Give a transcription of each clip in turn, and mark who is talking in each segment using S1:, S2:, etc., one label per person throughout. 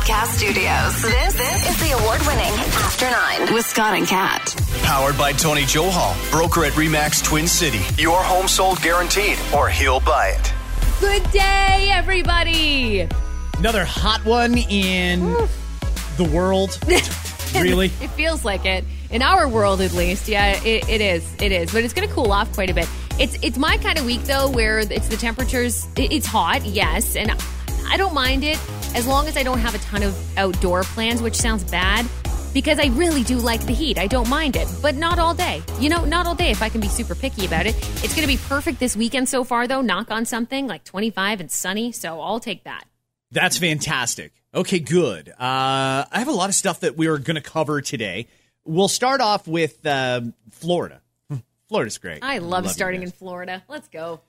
S1: Podcast Studios. This, this is the award winning After Nine with Scott and Kat.
S2: Powered by Tony Johal, broker at Remax Twin City. Your home sold guaranteed, or he'll buy it.
S3: Good day, everybody.
S4: Another hot one in the world. really?
S3: It feels like it in our world, at least. Yeah, it, it is. It is, but it's going to cool off quite a bit. It's it's my kind of week though, where it's the temperatures. It's hot, yes, and I don't mind it as long as I don't have a ton of outdoor plans, which sounds bad. Because I really do like the heat. I don't mind it, but not all day. You know, not all day if I can be super picky about it. It's going to be perfect this weekend so far, though. Knock on something like 25 and sunny, so I'll take that.
S4: That's fantastic. Okay, good. Uh, I have a lot of stuff that we are going to cover today. We'll start off with um Florida. Florida's great.
S3: I love,
S4: you
S3: starting in Florida. Let's go.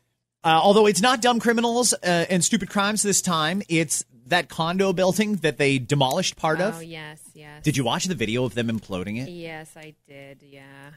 S4: Uh, although it's not dumb criminals uh, and stupid crimes this time, it's that condo building that they demolished part
S3: Oh,
S4: of.
S3: Oh, yes, yes.
S4: Did you watch the video of them imploding it?
S3: Yes, I did. Yeah.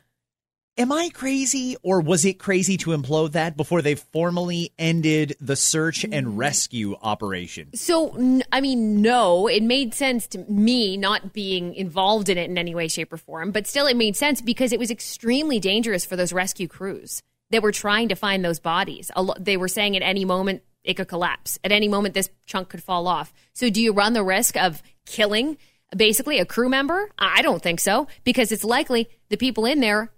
S4: Am I crazy, or was it crazy to implode that before they formally ended the search and mm. rescue operation?
S3: So, I mean, no, it made sense to me not being involved in it in any way, shape, or form, but still it made sense because it was extremely dangerous for those rescue crews that were trying to find those bodies. They were saying at any moment it could collapse, at any moment this chunk could fall off. So, do you run the risk of killing basically a crew member? I don't think so because it's likely the people in there,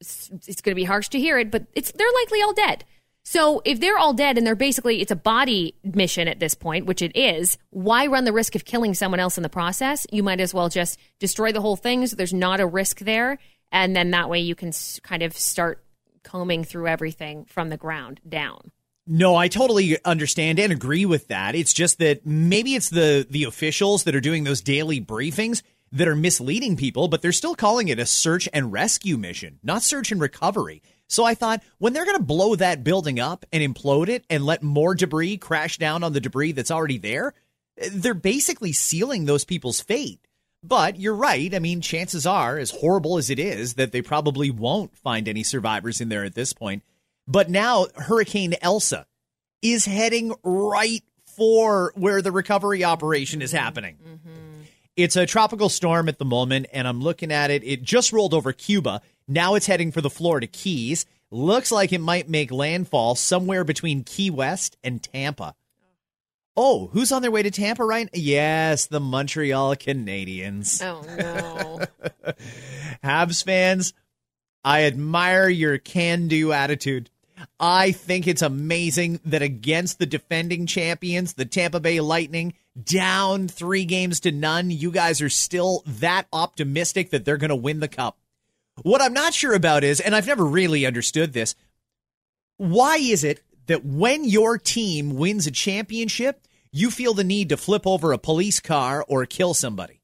S3: it's, it's going to be harsh to hear it, but it's they're likely all dead. So if they're all dead and they're basically it's a body mission at this point, which it is, why run the risk of killing someone else in the process? You might as well just destroy the whole thing so there's not a risk there and then that way you can kind of start combing through everything from the ground down.
S4: No, I totally understand and agree with that. It's just that maybe it's the the officials that are doing those daily briefings that are misleading people, but they're still calling it a search and rescue mission, not search and recovery. So I thought when they're going to blow that building up and implode it and let more debris crash down on the debris that's already there, they're basically sealing those people's fate. But you're right. I mean, chances are, as horrible as it is, that they probably won't find any survivors in there at this point. But now Hurricane Elsa is heading right for where the recovery operation is happening. Mm-hmm. It's a tropical storm at the moment, and I'm looking at it. It just rolled over Cuba. Now it's heading for the Florida Keys. Looks like it might make landfall somewhere between Key West and Tampa. Oh, who's on their way to Tampa right? Yes, the Montreal Canadiens.
S3: Oh no.
S4: Habs fans, I admire your can do attitude. I think it's amazing that against the defending champions, the Tampa Bay Lightning, down three games to none, you guys are still that optimistic that they're going to win the cup. What I'm not sure about is, and I've never really understood this, why is it that when your team wins a championship, you feel the need to flip over a police car or kill somebody?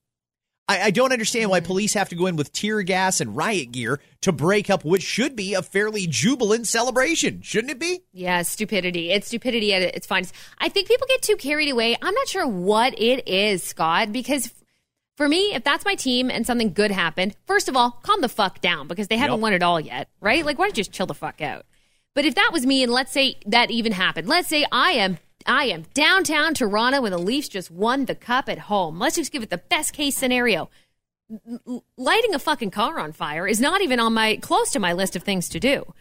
S4: I, I don't understand why police have to go in with tear gas and riot gear to break up what should be a fairly jubilant celebration, shouldn't it be?
S3: Yeah, stupidity. It's stupidity at its finest. I think people get too carried away. I'm not sure what it is, Scott, because for me, if that's my team and something good happened, first of all, calm the fuck down because they haven't
S4: Yep.
S3: won it all yet, right? Like, why don't you just chill the fuck out? But if that was me, and let's say that even happened, let's say I am. I am downtown Toronto when the Leafs just won the cup at home. Let's just give it the best case scenario. Lighting a fucking car on fire is not even on my close to my list of things to do.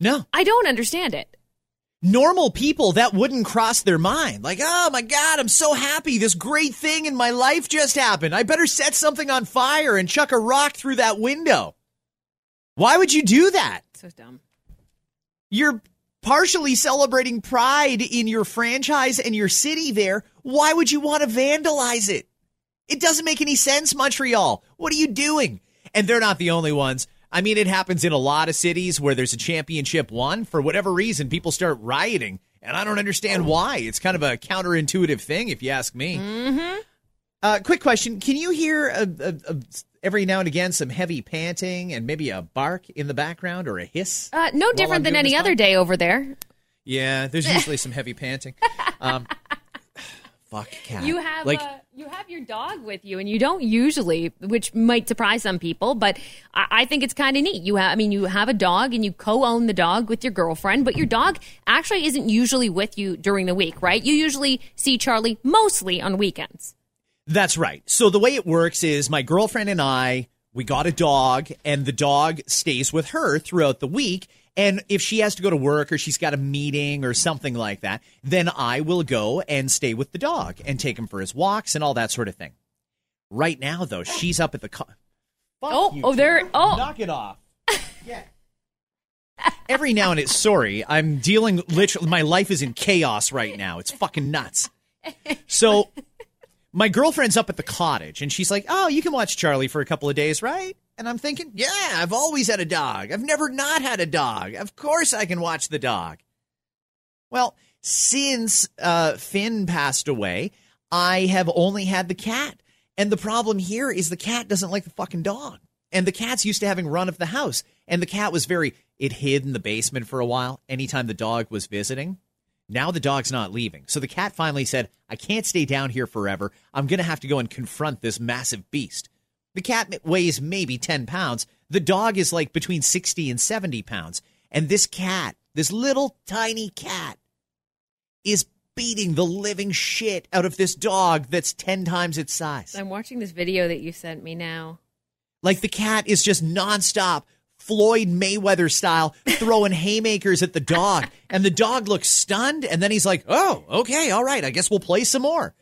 S4: No.
S3: I don't understand it.
S4: Normal people, that wouldn't cross their mind. Like, oh my God, I'm so happy. This great thing in my life just happened. I better set something on fire and chuck a rock through that window. Why would you do that?
S3: So dumb.
S4: You're partially celebrating pride in your franchise and your city there. Why would you want to vandalize it? It doesn't make any sense, Montreal. What are you doing? And they're not the only ones. I mean, it happens in a lot of cities where there's a championship won. For whatever reason, people start rioting. And I don't understand why. It's kind of a counterintuitive thing, if you ask me. Mm-hmm. Uh, quick question: Can you hear a, a, a, every now and again some heavy panting and maybe a bark in the background or a hiss?
S3: Uh, no different than any other day over there.
S4: Yeah, there's usually some heavy panting. Um, fuck, cat.
S3: You have
S4: like
S3: uh, you have your dog with you, and you don't usually, which might surprise some people, but I, I think it's kind of neat. You have, I mean, you have a dog, and you co-own the dog with your girlfriend, but your dog actually isn't usually with you during the week, right? You usually see Charlie mostly on weekends.
S4: That's right. So the way it works is my girlfriend and I, we got a dog, and the dog stays with her throughout the week. And if she has to go to work or she's got a meeting or something like that, then I will go and stay with the dog and take him for his walks and all that sort of thing. Right now, though, she's up at the.
S3: Oh,
S4: you
S3: oh,
S4: two.
S3: there- oh.
S4: knock it off. Yeah. Every now and it's sorry, I'm dealing literally. My life is in chaos right now. It's fucking nuts. So, my girlfriend's up at the cottage, and she's like, "Oh, you can watch Charlie for a couple of days, right?" And I'm thinking, "Yeah, I've always had a dog. I've never not had a dog. Of course, I can watch the dog." Well, since uh, Finn passed away, I have only had the cat. And the problem here is the cat doesn't like the fucking dog. And the cat's used to having run of the house. And the cat was very, it hid in the basement for a while anytime the dog was visiting. Now the dog's not leaving. So the cat finally said, I can't stay down here forever. I'm going to have to go and confront this massive beast. The cat weighs maybe 10 pounds. The dog is like between 60 and 70 pounds. And this cat, this little tiny cat, is beating the living shit out of this dog that's 10 times its size.
S3: I'm watching this video that you sent me now.
S4: Like the cat is just nonstop, Floyd Mayweather style, throwing haymakers at the dog. And the dog looks stunned. And then he's like, oh, okay, all right, I guess we'll play some more.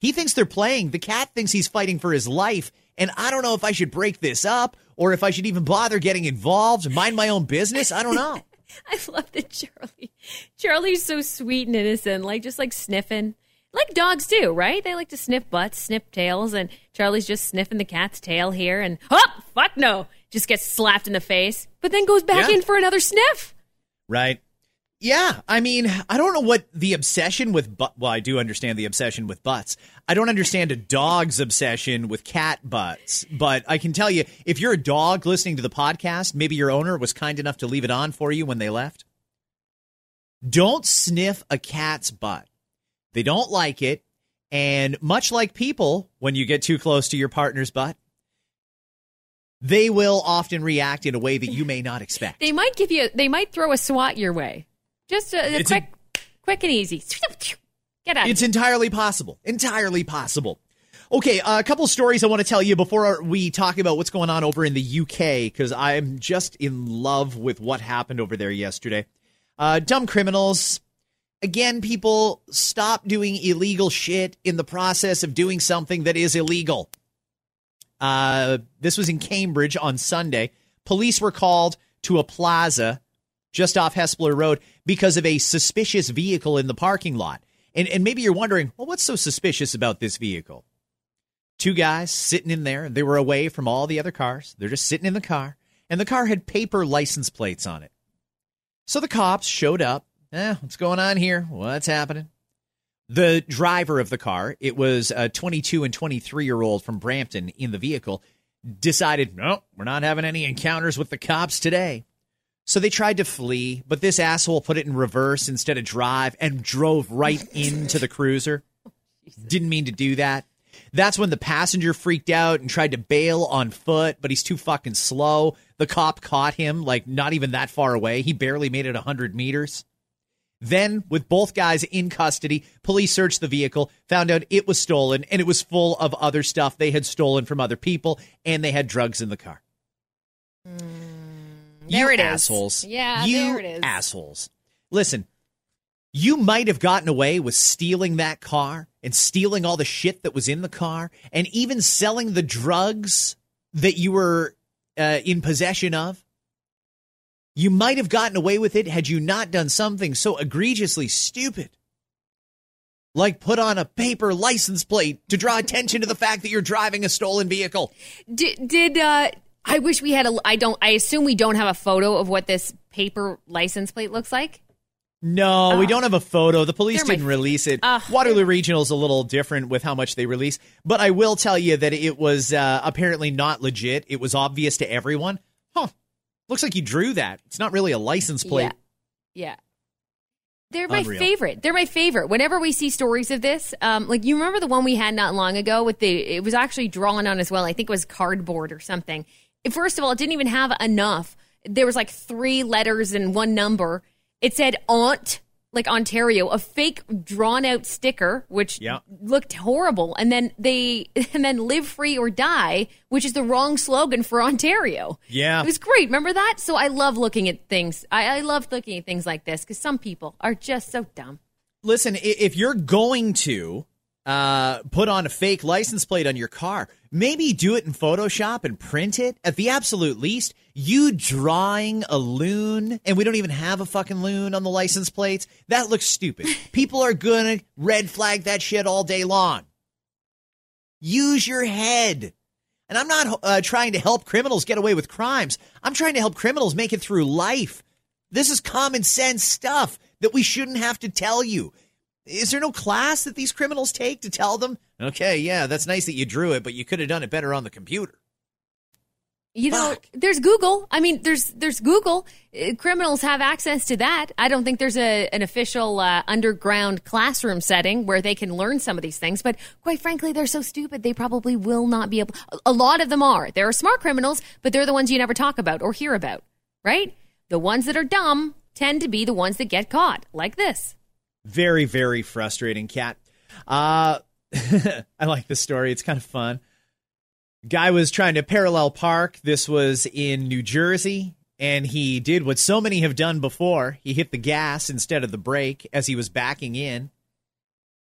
S4: He thinks they're playing. The cat thinks he's fighting for his life. And I don't know if I should break this up or if I should even bother getting involved, mind my own business. I don't know.
S3: I love that Charlie. Charlie's so sweet and innocent, like just like sniffing. Like dogs do, right? They like to sniff butts, sniff tails, and Charlie's just sniffing the cat's tail here and oh fuck no. Just gets slapped in the face, but then goes back
S4: Yeah.
S3: in for another sniff.
S4: Right. Yeah, I mean, I don't know what the obsession with but Well, I do understand the obsession with butts. I don't understand a dog's obsession with cat butts. But I can tell you, if you're a dog listening to the podcast, maybe your owner was kind enough to leave it on for you when they left. Don't sniff a cat's butt. They don't like it, and much like people, when you get too close to your partner's butt, they will often react in a way that you may not expect.
S3: They might give you. They might throw a swat your way. Just a, a
S4: It's a-
S3: quick, quick and easy. Get out.
S4: It's entirely possible. Entirely possible. Okay, uh, a couple stories I want to tell you before we talk about what's going on over in the UK because I'm just in love with what happened over there yesterday. Uh, dumb criminals. Again, people stop doing illegal shit in the process of doing something that is illegal. Uh, this was in Cambridge on Sunday. Police were called to a plaza just off Hespeler Road because of a suspicious vehicle in the parking lot. And, and maybe you're wondering, well, what's so suspicious about this vehicle? Two guys sitting in there. They were away from all the other cars. They're just sitting in the car, and the car had paper license plates on it. So the cops showed up. Eh, what's going on here? What's happening? The driver of the car, it was a 22 and 23 year old from Brampton in the vehicle, decided, no, we're not having any encounters with the cops today. So they tried to flee, but this asshole put it in reverse instead of drive and drove right into the cruiser. Didn't mean to do that. That's when the passenger freaked out and tried to bail on foot, but he's too fucking slow. The cop caught him like not even that far away. He barely made it 100 meters. Then, with both guys in custody, police searched the vehicle, found out it was stolen, and it was full of other stuff they had stolen from other people, and they had drugs in the car.
S3: There
S4: you
S3: it is.
S4: assholes.
S3: Yeah,
S4: you
S3: there it is.
S4: assholes. Listen, you might have gotten away with stealing that car and stealing all the shit that was in the car and even selling the drugs that you were uh, in possession of. You might have gotten away with it had you not done something so egregiously stupid. Like put on a paper license plate to draw attention to the fact that you're driving a stolen vehicle.
S3: Did, did uh, I wish we had a? I don't. I assume we don't have a photo of what this paper license plate looks like.
S4: No, we don't have a photo. The police
S3: They're
S4: didn't release it.
S3: Ugh.
S4: Waterloo Regional is a little different with how much they release, but I will tell you that it was uh, apparently not legit. It was obvious to everyone. Huh? Looks like you drew that. It's not really a license plate.
S3: Yeah, yeah. They're my
S4: Unreal.
S3: favorite. They're my favorite. Whenever we see stories of this, um, like you remember the one we had not long ago with the, it was actually drawn on as well. I think it was cardboard or something. First of all, it didn't even have enough. There was like three letters and one number. It said aunt like Ontario, a fake drawn out sticker, which
S4: Yeah.
S3: looked horrible, and then they and then live free or die, which is the wrong slogan for Ontario.
S4: Yeah.
S3: It was great. Remember that? So I love looking at things. I, I love looking at things like this because some people are just so dumb.
S4: Listen, if you're going to uh, put on a fake license plate on your car, maybe do it in Photoshop and print it. At the absolute least, you drawing a loon, and we don't even have a fucking loon on the license plates. That looks stupid. People are gonna red flag that shit all day long. Use your head. And I'm not uh, trying to help criminals get away with crimes. I'm trying to help criminals make it through life. This is common sense stuff that we shouldn't have to tell you. Is there no class that these criminals take to tell them, okay, yeah, that's nice that you drew it, but you could have done it better on the computer?
S3: You know,
S4: Fuck.
S3: there's Google. I mean, there's there's Google. Uh, criminals have access to that. I don't think there's a an official uh, underground classroom setting where they can learn some of these things. But quite frankly, they're so stupid they probably will not be able. A lot of them are. There are smart criminals, but they're the ones you never talk about or hear about, right? The ones that are dumb tend to be the ones that get caught, like this.
S4: Very, very frustrating, Kat. Uh, I like this story. It's kind of fun. Guy was trying to parallel park. This was in New Jersey, and he did what so many have done before. He hit the gas instead of the brake as he was backing in.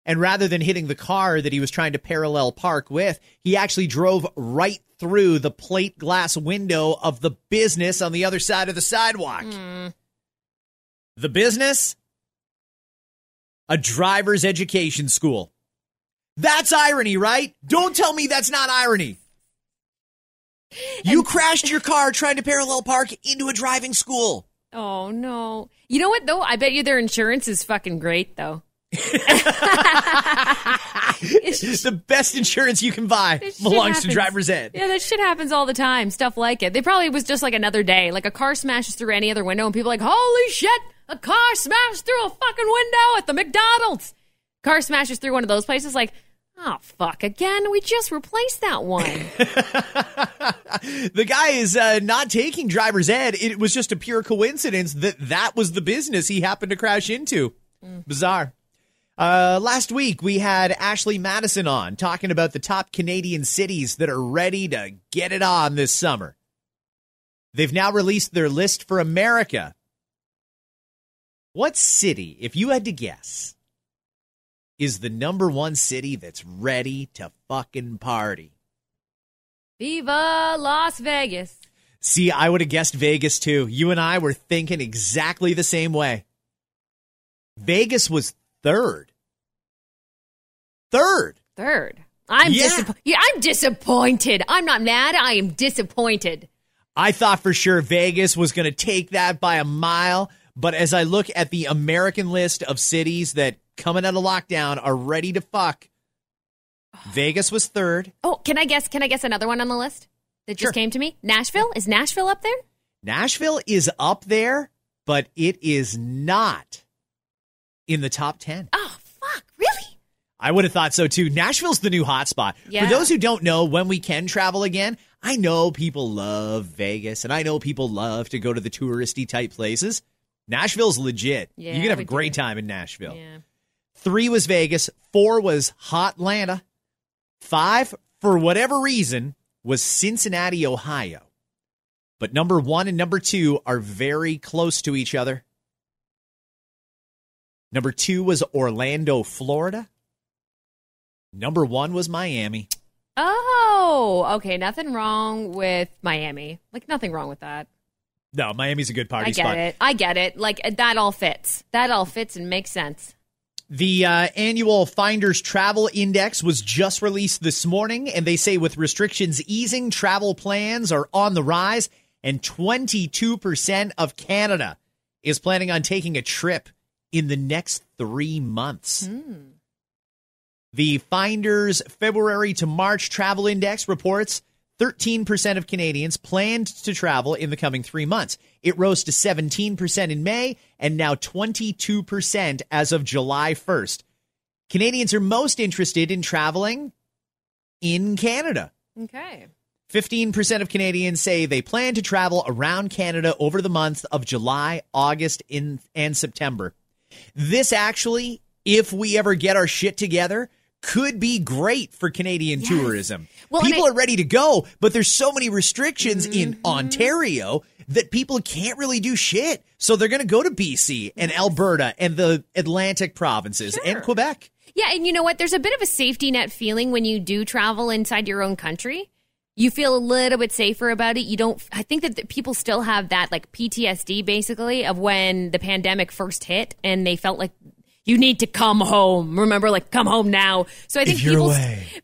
S4: And rather than hitting the car that he was trying to parallel park with, he actually drove right through the plate glass window of the business on the other side of the sidewalk. The business? A driver's education school. That's irony, right? Don't tell me that's not irony. You crashed your car trying to parallel park into a driving school.
S3: Oh no! You know what though? I bet you their insurance is fucking great though.
S4: It's the best insurance you can buy belongs to driver's ed.
S3: Yeah, that shit happens all the time. Stuff like it. They probably was just like another day. Like a car smashes through any other window, and people are like, "Holy shit! A car smashed through a fucking window at the McDonald's." Car smashes through one of those places. Like, oh fuck! Again, we just replaced that one.
S4: The guy is uh, not taking driver's ed. It was just a pure coincidence that that was the business he happened to crash into. Bizarre. Uh, last week, we had Ashley Madison on talking about the top Canadian cities that are ready to get it on this summer. They've now released their list for America. What city, if you had to guess, is the number one city that's ready to fucking party?
S3: Viva Las Vegas!
S4: See, I would have guessed Vegas too. You and I were thinking exactly the same way. Vegas was third. Third.
S3: Third. I'm
S4: Yeah.
S3: disappointed. Yeah, I'm disappointed. I'm not mad. I am disappointed.
S4: I thought for sure Vegas was going to take that by a mile. But as I look at the American list of cities that coming out of lockdown are ready to fuck, Vegas was third.
S3: Oh, can I guess? Can I guess another one on the list that just
S4: Sure.
S3: came to me? Nashville. Is Nashville up there?
S4: Nashville is up there, but it is not in the top 10.
S3: Oh fuck! Really?
S4: I would have thought so too. Nashville's the new hotspot.
S3: Yeah.
S4: For those who don't know, when we can travel again, I know people love Vegas and I know people love to go to the touristy type places. Nashville's legit.
S3: Yeah,
S4: you can have a great
S3: do.
S4: time in Nashville.
S3: Yeah.
S4: Three was Vegas. Four was Hotlanta. Five, for whatever reason, was Cincinnati, Ohio. But number one and number two are very close to each other. Number two was Orlando, Florida. Number one was Miami.
S3: Oh, okay. Nothing wrong with Miami. Like nothing wrong with that.
S4: No, Miami's a good party spot.
S3: I get
S4: spot.
S3: it. I get it. Like that all fits. That all fits and makes sense.
S4: The uh, annual Finders Travel Index was just released this morning, and they say with restrictions easing, travel plans are on the rise, and 22% of Canada is planning on taking a trip in the next three months. The Finders February to March Travel Index reports 13% of Canadians planned to travel in the coming three months. It rose to 17% in May and now 22% as of July 1st. Canadians are most interested in traveling in Canada.
S3: Okay.
S4: 15% of Canadians say they plan to travel around Canada over the months of July, August, in, and September. This actually, if we ever get our shit together, could be great for Canadian
S3: Yes.
S4: tourism.
S3: Well,
S4: people
S3: I- Mm-hmm.
S4: are ready to go, but there's so many restrictions in Ontario that people can't really do shit. So they're going to go to BC and Alberta and the Atlantic provinces and Quebec.
S3: Yeah, and you know what? There's a bit of a safety net feeling when you do travel inside your own country. You feel a little bit safer about it. You don't. I think that the people still have that like PTSD basically of when the pandemic first hit, and they felt like you need to come home. Remember, like come home now. So I think people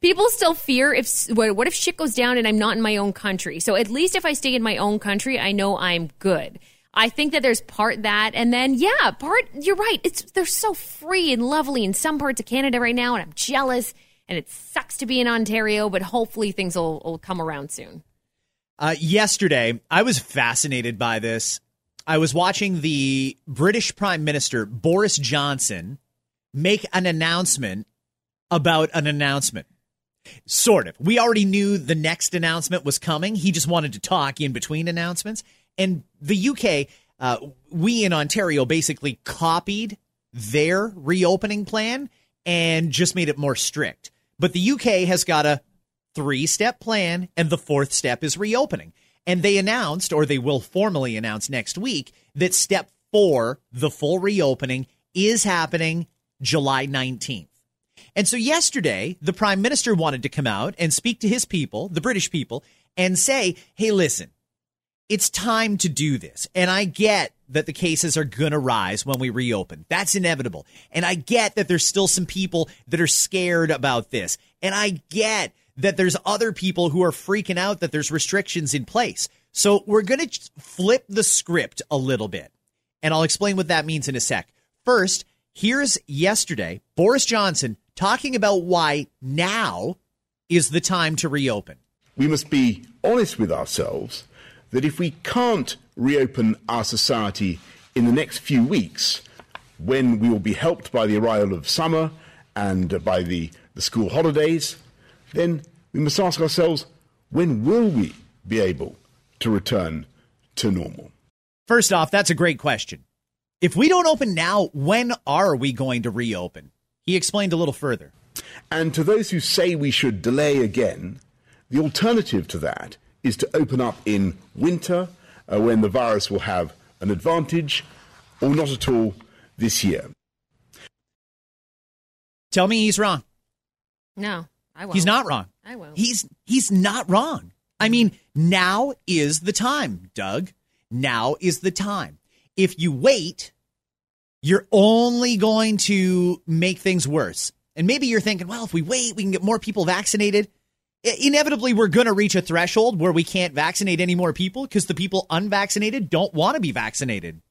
S3: people still fear if what what if shit goes down and I'm not in my own country. So at least if I stay in my own country, I know I'm good. I think that there's part that, and then yeah, part you're right. It's they're so free and lovely in some parts of Canada right now, and I'm jealous. And it sucks to be in Ontario, but hopefully things will, will come around soon.
S4: Uh, yesterday, I was fascinated by this. I was watching the British Prime Minister Boris Johnson make an announcement about an announcement. Sort of. We already knew the next announcement was coming. He just wanted to talk in between announcements. And the UK, uh, we in Ontario basically copied their reopening plan and just made it more strict. But the UK has got a three step plan, and the fourth step is reopening. And they announced, or they will formally announce next week, that step four, the full reopening, is happening July 19th. And so yesterday, the prime minister wanted to come out and speak to his people, the British people, and say, hey, listen, it's time to do this. And I get that the cases are going to rise when we reopen. That's inevitable. And I get that there's still some people that are scared about this. And I get that there's other people who are freaking out that there's restrictions in place. So we're going to flip the script a little bit. And I'll explain what that means in a sec. First, here's yesterday Boris Johnson talking about why now is the time to reopen.
S5: we must be honest with ourselves that if we can't reopen our society in the next few weeks, when we will be helped by the arrival of summer and by the, the school holidays, then we must ask ourselves when will we be able to return to normal?
S4: First off, that's a great question. If we don't open now, when are we going to reopen? He explained a little further.
S5: And to those who say we should delay again, the alternative to that is to open up in winter uh, when the virus will have an advantage, or not at all this year.
S4: Tell me he's wrong.
S3: No, I won't.
S4: He's not wrong.
S3: I won't.
S4: He's he's not wrong. I mean, now is the time, Doug. Now is the time. If you wait, you're only going to make things worse. And maybe you're thinking, well, if we wait, we can get more people vaccinated. Inevitably, we're going to reach a threshold where we can't vaccinate any more people because the people unvaccinated don't want to be vaccinated.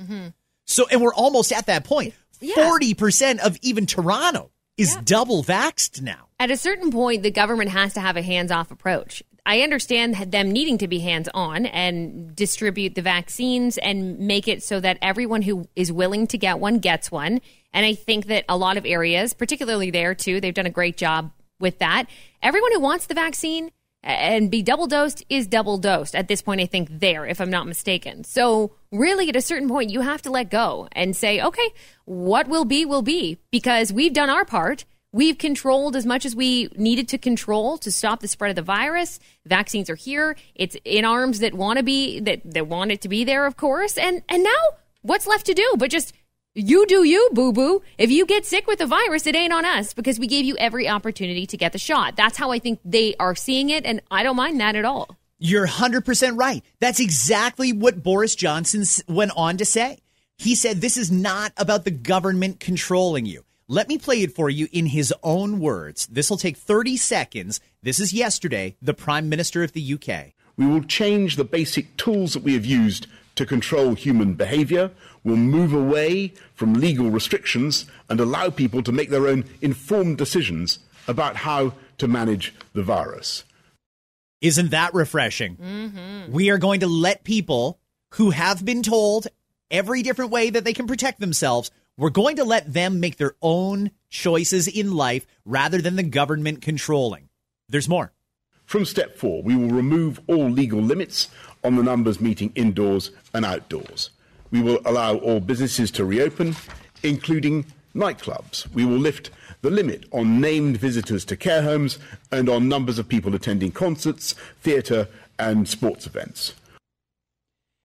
S4: Mm-hmm. So, and we're almost at that point.
S3: Yeah.
S4: 40% of even Toronto is double vaxxed now.
S3: At a certain point, the government has to have a hands off approach. I understand them needing to be hands on and distribute the vaccines and make it so that everyone who is willing to get one gets one. And I think that a lot of areas, particularly there too, they've done a great job with that. Everyone who wants the vaccine and be double dosed is double dosed at this point, I think, there, if I'm not mistaken. So, really, at a certain point, you have to let go and say, okay, what will be, will be, because we've done our part. We've controlled as much as we needed to control to stop the spread of the virus. Vaccines are here. It's in arms that want to be that that want it to be there, of course. And and now what's left to do? But just you do you, boo boo. If you get sick with the virus, it ain't on us because we gave you every opportunity to get the shot. That's how I think they are seeing it, and I don't mind that at all.
S4: You're 100% right. That's exactly what Boris Johnson went on to say. He said, This is not about the government controlling you. Let me play it for you in his own words. This will take 30 seconds. This is yesterday, the Prime Minister of the UK.
S5: We will change the basic tools that we have used to control human behavior. We'll move away from legal restrictions and allow people to make their own informed decisions about how to manage the virus.
S4: Isn't that refreshing? Mm-hmm. We are going to let people who have been told every different way that they can protect themselves, we're going to let them make their own choices in life rather than the government controlling. There's more.
S5: From step four, we will remove all legal limits on the numbers meeting indoors and outdoors. We will allow all businesses to reopen including nightclubs. We will lift the limit on named visitors to care homes and on numbers of people attending concerts, theatre, and sports events.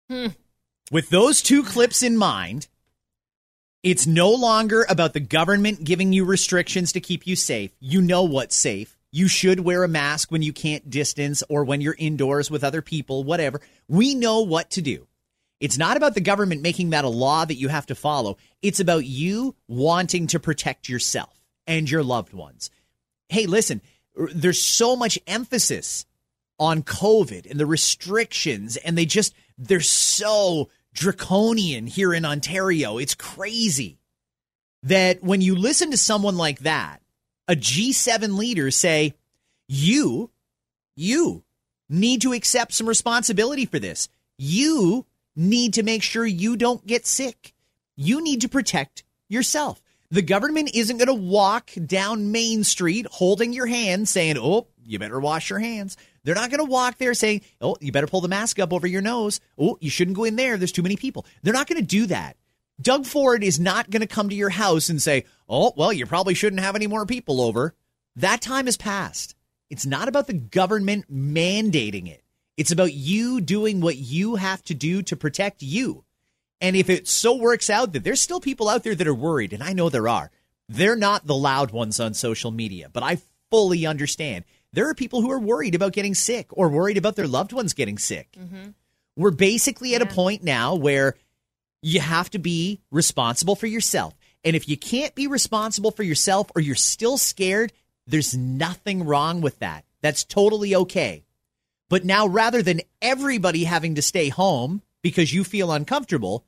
S5: Hmm.
S4: With those two clips in mind, it's no longer about the government giving you restrictions to keep you safe. You know what's safe. You should wear a mask when you can't distance or when you're indoors with other people, whatever. We know what to do. It's not about the government making that a law that you have to follow. It's about you wanting to protect yourself and your loved ones. Hey, listen, there's so much emphasis on COVID and the restrictions, and they just, they're so draconian here in Ontario. It's crazy that when you listen to someone like that, a G7 leader say, you, you need to accept some responsibility for this. You need to make sure you don't get sick. You need to protect yourself. The government isn't going to walk down Main Street holding your hand saying, oh, you better wash your hands. They're not going to walk there saying, oh, you better pull the mask up over your nose. Oh, you shouldn't go in there. There's too many people. They're not going to do that. Doug Ford is not going to come to your house and say, oh, well, you probably shouldn't have any more people over. That time has passed. It's not about the government mandating it. It's about you doing what you have to do to protect you. And if it so works out that there's still people out there that are worried, and I know there are, they're not the loud ones on social media, but I fully understand. There are people who are worried about getting sick or worried about their loved ones getting sick. Mm-hmm. We're basically at a point now where you have to be responsible for yourself. And if you can't be responsible for yourself or you're still scared, there's nothing wrong with that. That's totally okay. But now, rather than everybody having to stay home because you feel uncomfortable,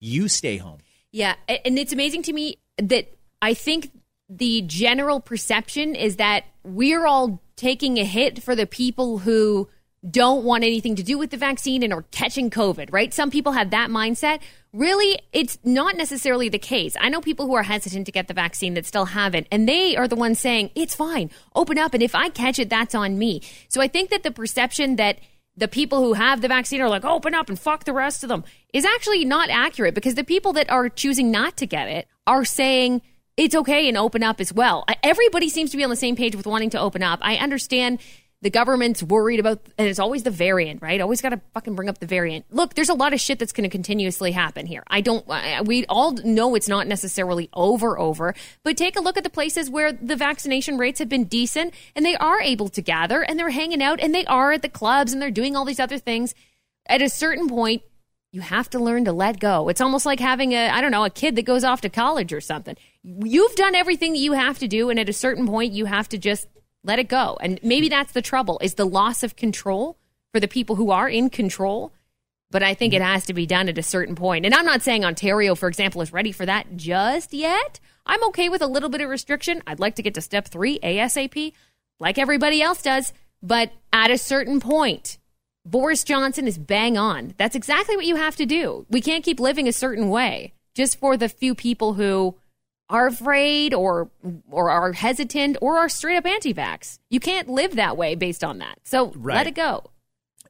S4: you stay home.
S3: Yeah. And it's amazing to me that I think the general perception is that we're all taking a hit for the people who don't want anything to do with the vaccine and are catching COVID, right? Some people have that mindset. Really, it's not necessarily the case. I know people who are hesitant to get the vaccine that still haven't, and they are the ones saying, it's fine, open up, and if I catch it, that's on me. So I think that the perception that the people who have the vaccine are like, open up and fuck the rest of them is actually not accurate because the people that are choosing not to get it are saying, it's okay and open up as well. Everybody seems to be on the same page with wanting to open up. I understand the government's worried about, and it's always the variant, right? Always got to fucking bring up the variant. Look, there's a lot of shit that's going to continuously happen here. I don't, we all know it's not necessarily over, over, but take a look at the places where the vaccination rates have been decent and they are able to gather and they're hanging out and they are at the clubs and they're doing all these other things. At a certain point, you have to learn to let go. It's almost like having a, I don't know, a kid that goes off to college or something. You've done everything that you have to do, and at a certain point, you have to just let it go. And maybe that's the trouble is the loss of control for the people who are in control. But I think it mm-hmm. has to be done at a certain point. And I'm not saying Ontario, for example, is ready for that just yet. I'm okay with a little bit of restriction. I'd like to get to step three ASAP, like everybody else does. But at a certain point, Boris Johnson is bang on. That's exactly what you have to do. We can't keep living a certain way just for the few people who are afraid or or are hesitant or are straight up anti-vax. You can't live that way based on that. So right. let it go.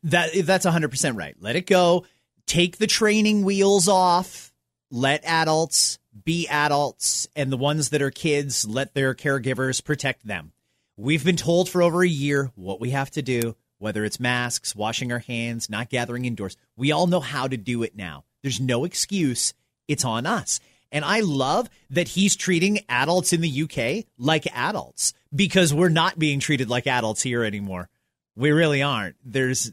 S4: That that's 100% right. Let it go. Take the training wheels off. Let adults be adults and the ones that are kids let their caregivers protect them. We've been told for over a year what we have to do, whether it's masks, washing our hands, not gathering indoors. We all know how to do it now. There's no excuse. It's on us. And I love that he's treating adults in the UK like adults because we're not being treated like adults here anymore. We really aren't. There's,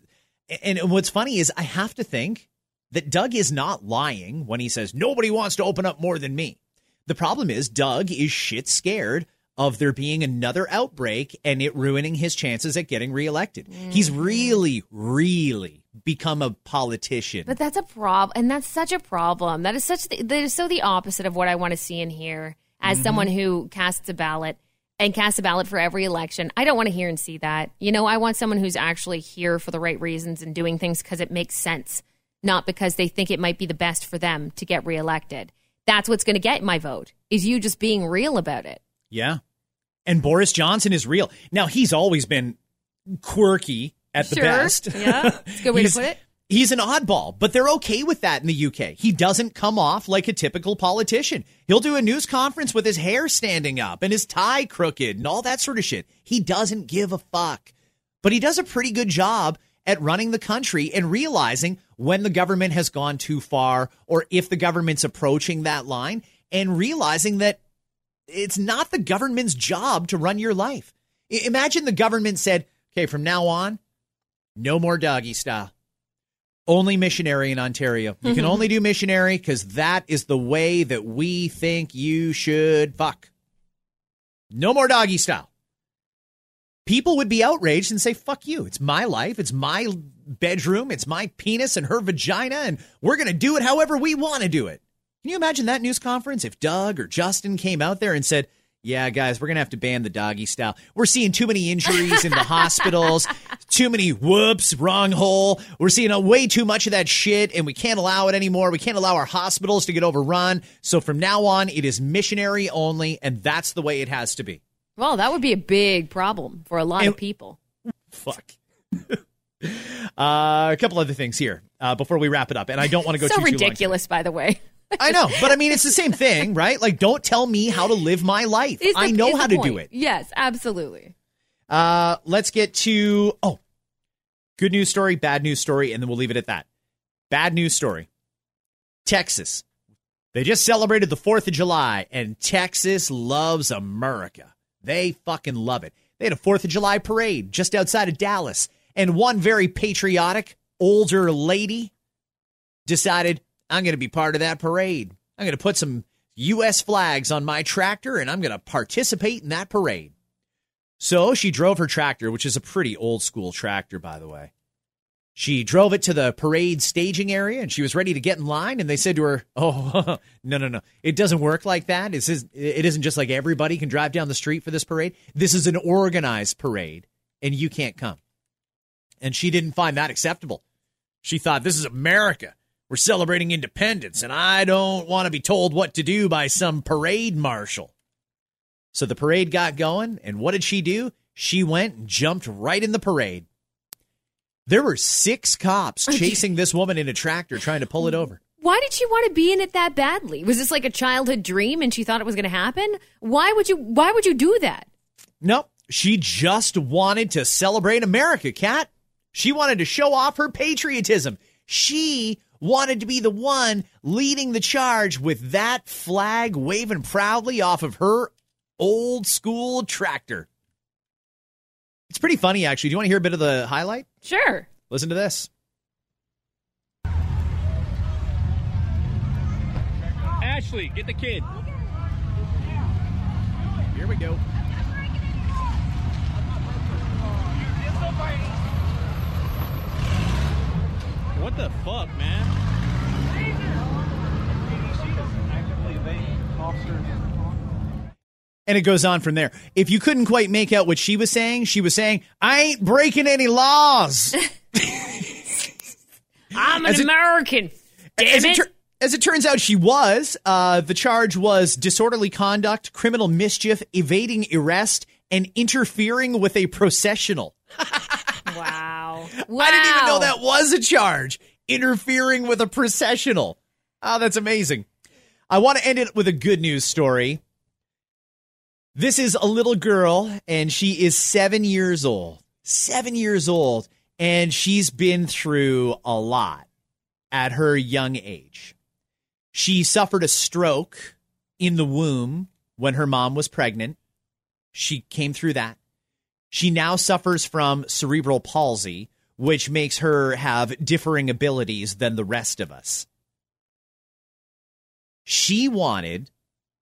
S4: and what's funny is I have to think that Doug is not lying when he says nobody wants to open up more than me. The problem is Doug is shit scared of there being another outbreak and it ruining his chances at getting reelected. Mm. He's really, really become a politician.
S3: But that's a problem, and that's such a problem. That is such the, that is so the opposite of what I want to see and hear as mm-hmm. someone who casts a ballot and casts a ballot for every election. I don't want to hear and see that. You know, I want someone who's actually here for the right reasons and doing things because it makes sense, not because they think it might be the best for them to get reelected. That's what's going to get my vote. Is you just being real about it.
S4: Yeah. And Boris Johnson is real. Now, he's always been quirky at
S3: sure.
S4: the best.
S3: Yeah, it's a good way to put it.
S4: He's an oddball, but they're okay with that in the UK. He doesn't come off like a typical politician. He'll do a news conference with his hair standing up and his tie crooked and all that sort of shit. He doesn't give a fuck. But he does a pretty good job at running the country and realizing when the government has gone too far or if the government's approaching that line and realizing that it's not the government's job to run your life. Imagine the government said, okay, from now on, no more doggy style only missionary in Ontario. You can mm-hmm. only do missionary because that is the way that we think you should fuck. No more doggy style. People would be outraged and say, fuck you. It's my life. It's my bedroom. It's my penis and her vagina. And we're going to do it however we want to do it. Can you imagine that news conference if Doug or Justin came out there and said, yeah, guys, we're going to have to ban the doggy style. We're seeing too many injuries in the hospitals, too many whoops, wrong hole. We're seeing a way too much of that shit, and we can't allow it anymore. We can't allow our hospitals to get overrun. So from now on, it is missionary only, and that's the way it has to be.
S3: Well, that would be a big problem for a lot
S4: And-
S3: of people.
S4: Fuck. uh, a couple other things here uh, before we wrap it up, and I don't want to go
S3: so
S4: too,
S3: ridiculous, by the way.
S4: I know, but I mean, it's the same thing, right? Like, don't tell me how to live my life.
S3: The-
S4: I know how to do it.
S3: Yes, absolutely.
S4: Uh, let's get to oh, good news story, bad news story, and then we'll leave it at that. Bad news story. Texas. They just celebrated the 4th of July, and Texas loves America. They fucking love it. They had a 4th of July parade just outside of Dallas, and one very patriotic older lady decided, I'm going to be part of that parade. I'm going to put some U.S. flags on my tractor, and I'm going to participate in that parade. So she drove her tractor, which is a pretty old school tractor, by the way. She drove it to the parade staging area and she was ready to get in line. And they said to her, Oh, no, no, no. It doesn't work like that. It's, just- it isn't just like everybody can drive down the street for this parade. This is an organized parade and you can't come. And she didn't find that acceptable. She thought, This is America. We're celebrating independence and I don't want to be told what to do by some parade marshal. So the parade got going, and what did she do? She went and jumped right in the parade. There were six cops chasing this woman in a tractor trying to pull it over.
S3: Why did she want to be in it that badly? Was this like a childhood dream and she thought it was going to happen? Why would you why would you do that?
S4: Nope. She just wanted to celebrate America, Kat. She wanted to show off her patriotism. She wanted to be the one leading the charge with that flag waving proudly off of her old school tractor. It's pretty funny, actually. Do you want to hear a bit of the highlight?
S3: Sure.
S4: Listen to this.
S6: Ashley, get the kid.
S4: Here we go.
S6: What the fuck, man?
S4: And it goes on from there. If you couldn't quite make out what she was saying, she was saying, I ain't breaking any laws.
S3: I'm an
S4: As it-
S3: American. Damn
S4: as,
S3: it.
S4: it tur- as it turns out, she was. Uh, the charge was disorderly conduct, criminal mischief, evading arrest, and interfering with a processional.
S3: wow. Wow.
S4: I didn't even know that was a charge. Interfering with a processional. Oh, that's amazing. I want to end it with a good news story. This is a little girl, and she is seven years old. Seven years old, and she's been through a lot at her young age. She suffered a stroke in the womb when her mom was pregnant. She came through that. She now suffers from cerebral palsy, which makes her have differing abilities than the rest of us. She wanted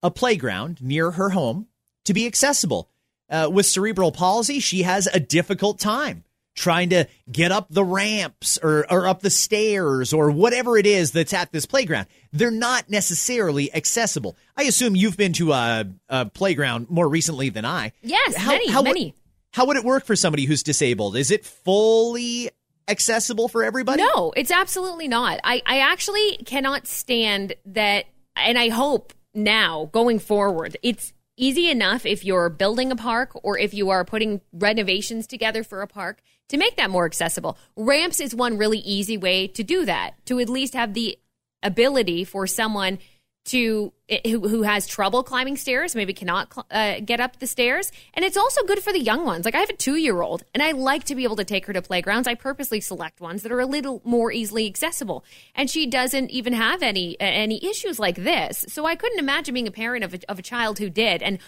S4: a playground near her home to be accessible. Uh, with cerebral palsy, she has a difficult time trying to get up the ramps or, or up the stairs or whatever it is that's at this playground. They're not necessarily accessible. I assume you've been to a, a playground more recently than I.
S3: Yes, many,
S4: would-
S3: many.
S4: How would it work for somebody who's disabled? Is it fully accessible for everybody?
S3: No, it's absolutely not. I, I actually cannot stand that, and I hope now going forward, it's easy enough if you're building a park or if you are putting renovations together for a park to make that more accessible. Ramps is one really easy way to do that, to at least have the ability for someone to who, who has trouble climbing stairs, maybe cannot cl- uh, get up the stairs. And it's also good for the young ones. Like I have a two year old, and I like to be able to take her to playgrounds. I purposely select ones that are a little more easily accessible, and she doesn't even have any any issues like this. So I couldn't imagine being a parent of a, of a child who did, and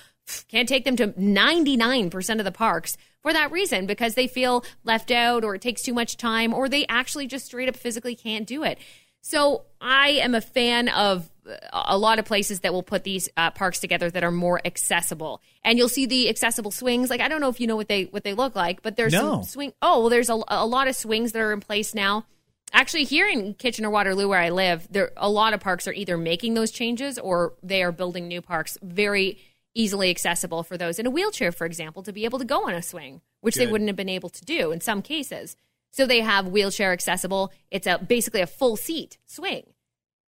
S3: can't take them to ninety nine percent of the parks for that reason because they feel left out or it takes too much time or they actually just straight up physically can't do it. So I am a fan of a lot of places that will put these uh, parks together that are more accessible, and you'll see the accessible swings. Like I don't know if you know what they what they look like, but there's
S4: No.
S3: some swing. Oh, well, there's a, a lot of swings that are in place now. Actually, here in Kitchener Waterloo, where I live, there a lot of parks are either making those changes or they are building new parks very easily accessible for those in a wheelchair, for example, to be able to go on a swing, which they wouldn't have been able to do in some cases. So they have wheelchair accessible. It's a basically a full seat swing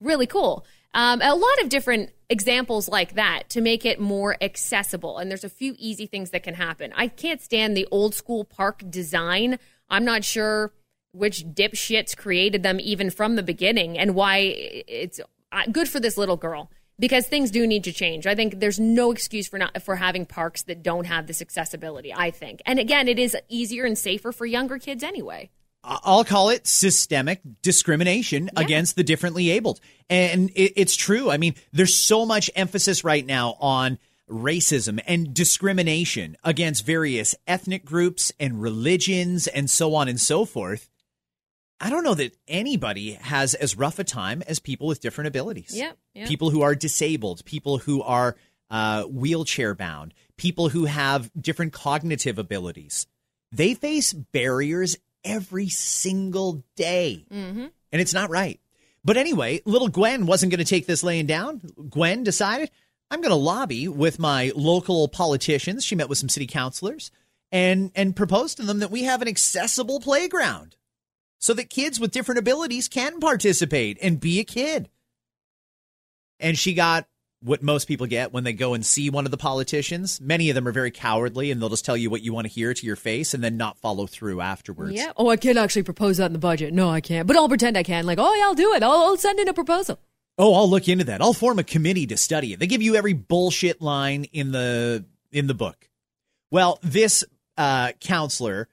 S3: really cool. Um, a lot of different examples like that to make it more accessible. And there's a few easy things that can happen. I can't stand the old school park design. I'm not sure which dipshits created them even from the beginning and why it's uh, good for this little girl because things do need to change. I think there's no excuse for not for having parks that don't have this accessibility, I think. And again, it is easier and safer for younger kids anyway.
S4: I'll call it systemic discrimination against the differently abled. And it, it's true. I mean, there's so much emphasis right now on racism and discrimination against various ethnic groups and religions and so on and so forth. I don't know that anybody has as rough a time as people with different abilities.
S3: Yep, yep.
S4: People who are disabled, people who are uh, wheelchair bound, people who have different cognitive abilities. They face barriers every single day.
S3: Mm-hmm.
S4: And it's not right. But anyway, little Gwen wasn't going to take this laying down. Gwen decided, I'm going to lobby with my local politicians. She met with some city councilors and and proposed to them that we have an accessible playground so that kids with different abilities can participate and be a kid. And she got what most people get when they go and see one of the politicians. Many of them are very cowardly and they'll just tell you what you want to hear to your face and then not follow through afterwards.
S3: Yeah. Oh, I can't actually propose that in the budget. No, I can't. But I'll pretend I can. Like, oh, yeah, I'll do it. I'll, I'll send in a proposal.
S4: Oh, I'll look into that. I'll form a committee to study it. They give you every bullshit line in the in the book. Well, this uh, counselor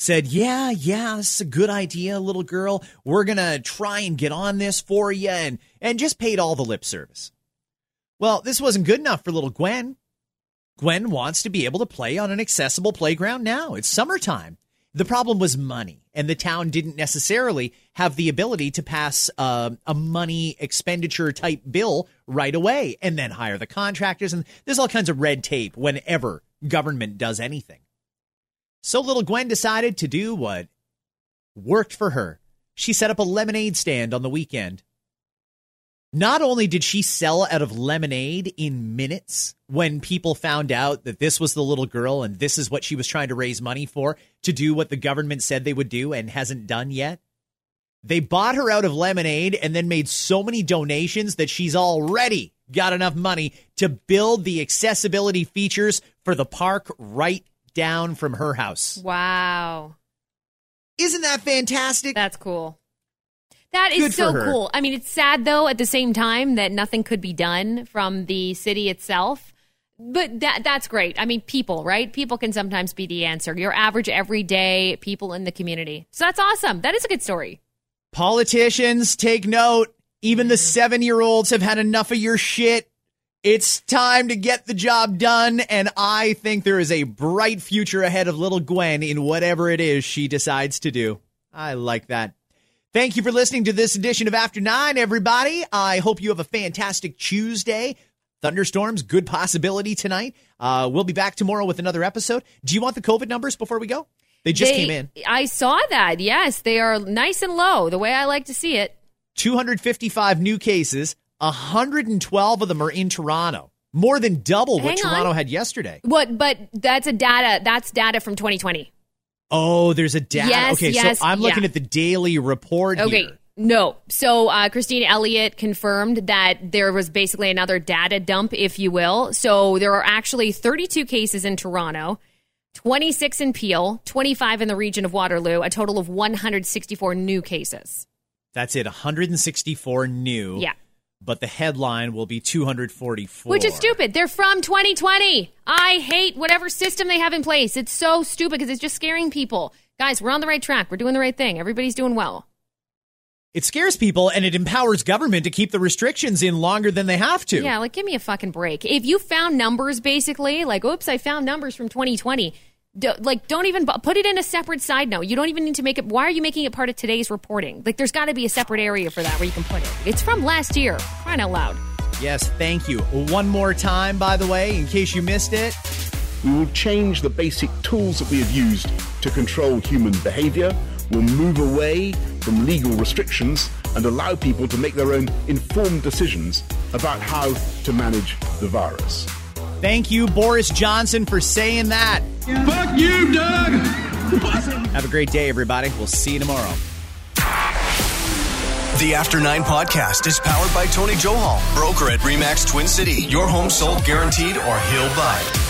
S4: said, "Yeah, yeah, this is a good idea, little girl. We're gonna try and get on this for you," and and just paid all the lip service. Well, this wasn't good enough for little Gwen. Gwen wants to be able to play on an accessible playground now. It's summertime. The problem was money, and the town didn't necessarily have the ability to pass uh, a money expenditure type bill right away and then hire the contractors. And there's all kinds of red tape whenever government does anything. So little Gwen decided to do what worked for her. She set up a lemonade stand on the weekend. Not only did she sell out of lemonade in minutes when people found out that this was the little girl and this is what she was trying to raise money for to do what the government said they would do and hasn't done yet, they bought her out of lemonade and then made so many donations that she's already got enough money to build the accessibility features for the park right down from her house.
S3: Wow.
S4: Isn't that fantastic?
S3: That's cool. That is
S4: Good
S3: so cool. I mean, it's sad though at the same time that nothing could be done from the city itself. But that that's great. I mean, people, right? People can sometimes be the answer. Your average everyday people in the community. So that's awesome. That is a good story.
S4: Politicians, take note. Even the mm-hmm. seven year olds have had enough of your shit. It's time to get the job done. And I think there is a bright future ahead of little Gwen in whatever it is she decides to do. I like that. Thank you for listening to this edition of After Nine, everybody. I hope you have a fantastic Tuesday. Thunderstorms, good possibility tonight. Uh, we'll be back tomorrow with another episode. Do you want the COVID numbers before we go? They just
S3: They-
S4: came in.
S3: I saw that. Yes, they are nice and low, the way I like to see it.
S4: 255 new cases, 112 of them are in Toronto. More than double what
S3: Hang on.
S4: Toronto had yesterday.
S3: What? But that's a data. That's data from 2020.
S4: Oh, there's a data.
S3: Yes,
S4: okay,
S3: yes,
S4: so I'm looking
S3: yeah.
S4: at the daily report
S3: Okay.
S4: here.
S3: No. So uh, Christine Elliott confirmed that there was basically another data dump, if you will. So there are actually 32 cases in Toronto. 26 in Peel, 25 in the region of Waterloo, a total of 164 new cases.
S4: That's it, 164 new.
S3: Yeah.
S4: But the headline will be 244.
S3: Which is stupid. They're from 2020. I hate whatever system they have in place. It's so stupid because it's just scaring people. Guys, we're on the right track. We're doing the right thing. Everybody's doing well.
S4: It scares people and it empowers government to keep the restrictions in longer than they have to.
S3: Yeah, like give me a fucking break. If you found numbers basically, like, oops, I found numbers from 2020, do, like don't even put it in a separate side note. You don't even need to make it. Why are you making it part of today's reporting? Like, there's got to be a separate area for that where you can put it. It's from last year. Crying out loud.
S4: Yes, thank you. One more time, by the way, in case you missed it.
S5: We will change the basic tools that we have used to control human behavior. We'll move away from legal restrictions and allow people to make their own informed decisions about how to manage the virus.
S4: Thank you, Boris Johnson, for saying that.
S7: Fuck you, Doug!
S4: Have a great day, everybody. We'll see you tomorrow.
S2: The After Nine podcast is powered by Tony Johal, broker at Remax Twin City. Your home sold guaranteed or he'll buy